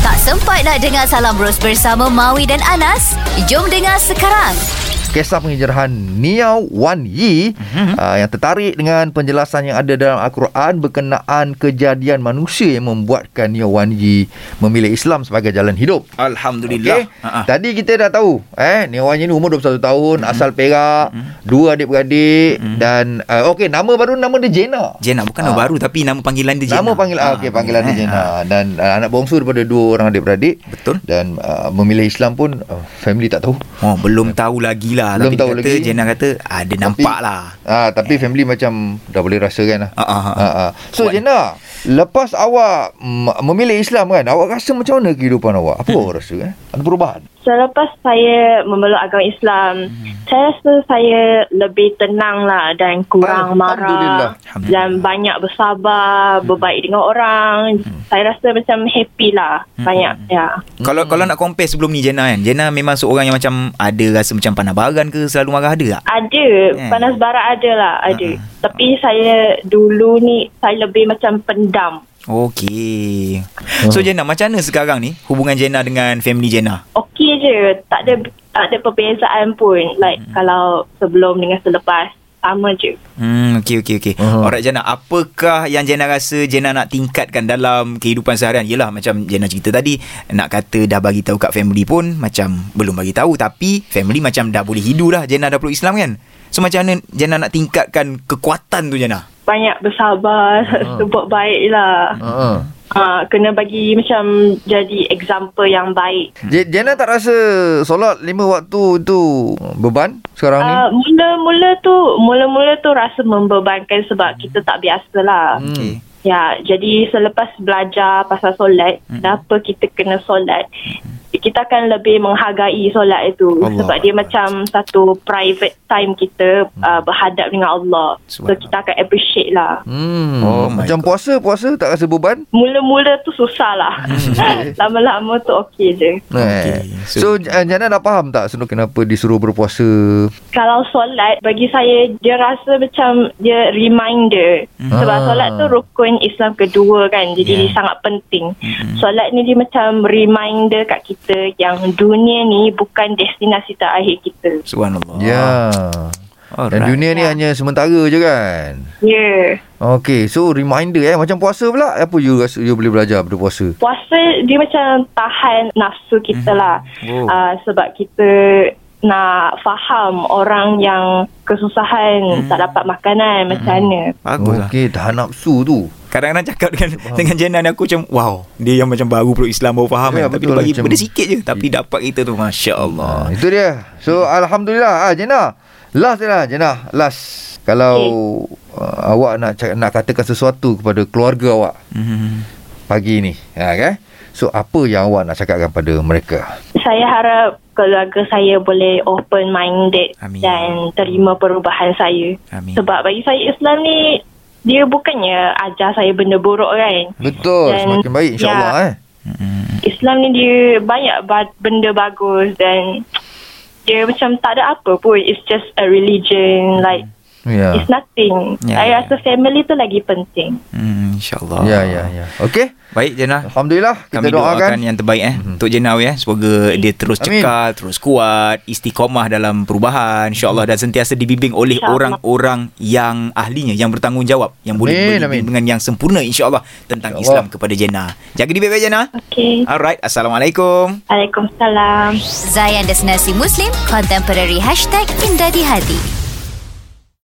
Tak sempat nak dengar Salam Bros bersama Maui dan Anas? Jom dengar sekarang. Kisah penghijrahan Niao Wan Yi mm-hmm. uh, yang tertarik dengan penjelasan yang ada dalam Al-Quran berkenaan kejadian manusia yang membuatkan Niao Wan Yi memilih Islam sebagai jalan hidup. Alhamdulillah. Okay. Uh-huh. Tadi kita dah tahu eh Niao Wan Yi ni umur 21 tahun, mm-hmm. asal Perak, mm-hmm. dua adik-beradik mm-hmm. dan uh, okey nama baru nama dia Jena. Jena bukan nama Ah. baru tapi nama panggilan dia Jena. Nama panggilan ah, okey panggilan dia eh, Jena ah. dan uh, anak bongsu daripada dua orang adik-beradik. Betul. Dan uh, memilih Islam pun uh, family tak tahu. Oh, belum tahu lagi lah. Belum tapi tahu kata, lagi. Jena kata, ada nampak lah. Ah tapi family macam dah boleh rasa kan lah. Ah, ah, ah. Ah, ah. So Kuat. Jena, lepas awak memilih Islam kan, awak rasa macam mana kehidupan awak? Apa awak rasa kan? Ada perubahan? Selepas saya memeluk agama Islam, Hmm. saya rasa saya lebih tenang lah dan kurang Alhamdulillah. marah dan banyak bersabar, berbaik dengan orang. Hmm. Saya rasa macam happy lah. Banyak, ya. Kalau kalau nak compare sebelum ni Jena kan, Jena memang seorang yang macam ada rasa macam pandang baran ke selalu marah ada tak? Ada, Eh. panas barat ada lah, ada. Hmm. Tapi saya dulu ni, saya lebih macam pendam. Okey. Oh. So Jena, macam mana sekarang ni hubungan Jena dengan family Jena? Okey je, tak ada tak ada perbezaan pun. Like kalau sebelum dengan selepas, sama je. Hmm, okey okey okey. Uh-huh. Alright Jena, apakah yang Jena rasa Jena nak tingkatkan dalam kehidupan seharian? Yelah macam Jena cerita tadi, nak kata dah bagi tahu kat family pun macam belum bagi tahu tapi family macam dah boleh hidu dah Jena dah peluk Islam kan? So macam mana Jena nak tingkatkan kekuatan tu Jena? Banyak bersabar, sebut baik lah. Uh-huh. Ha, kena bagi macam jadi example yang baik. Jena tak rasa solat lima waktu tu beban sekarang ni? Uh, mula-mula tu mula-mula tu rasa membebankan sebab kita tak biasa lah. Hmm. Okey. Ya, jadi selepas belajar pasal solat, kenapa kita kena solat? Kita akan lebih menghargai solat itu Allah. sebab dia macam satu private time kita uh, berhadap dengan Allah. So kita akan appreciate lah. Hmm. Oh my macam puasa, puasa tak rasa beban? Mula-mula tu susah lah. Lama-lama tu okey je. Okay. So- So, so Jana dah faham tak Sunu kenapa disuruh berpuasa? kalau solat bagi saya dia rasa macam dia reminder sebab Ah. solat tu rukun Islam kedua kan jadi Yeah. dia sangat penting solat ni dia macam reminder kat kita yang dunia ni bukan destinasi terakhir kita Subhanallah. Ya. Dan Alright. dunia ni Ya. hanya sementara je kan? ya yeah. Okey, so reminder eh macam puasa pula. Apa you rasa you boleh belajar pada puasa? puasa dia macam tahan nafsu kita lah Oh. uh, sebab kita nak faham orang yang kesusahan tak dapat makanan macam mana Bagus lah. Okey, tahan nafsu tu. Kadang-kadang cakap dengan dengan Jena ni aku macam wow, dia yang macam baru peluk Islam baru faham Ya, kan. Tapi dia bagi macam- benda sikit je tapi dapat kita tu masya-Allah. Ha, itu dia. So alhamdulillah ah Jena. Last lah Jena. Last. Kalau uh, awak nak cakap, nak katakan sesuatu kepada keluarga awak Hmm. pagi ni. Ha kan? So apa yang awak nak cakapkan pada mereka? saya harap keluarga saya boleh open minded Amin. dan terima perubahan saya. Amin. Sebab bagi saya Islam ni dia bukannya ajar saya benda buruk kan. Betul, Dan- semakin baik insya-Allah ya. eh. Islam ni dia banyak ba- benda bagus dan dia macam tak ada apa pun. It's just a religion like Ya. it's nothing. Ya, saya ya. rasa family tu lagi penting. Hmm, insya-Allah. Ya, ya, ya. Okey. Baik Jena. Alhamdulillah kita Kami doakan. doakan yang terbaik eh mm-hmm. untuk Jenawi eh semoga dia terus Amin. cekal, terus kuat, istiqamah dalam perubahan insya-Allah dan sentiasa dibimbing oleh InsyaAllah. orang-orang yang ahlinya yang bertanggungjawab yang boleh Amin, beri amin. bimbingan yang sempurna insya-Allah tentang InsyaAllah. Islam kepada Jena. Jaga diri baik-baik Jena. Okay. Alright, assalamualaikum. Waalaikumsalam. Zayan Destinasi Muslim Contemporary Hashtag Indah di Hati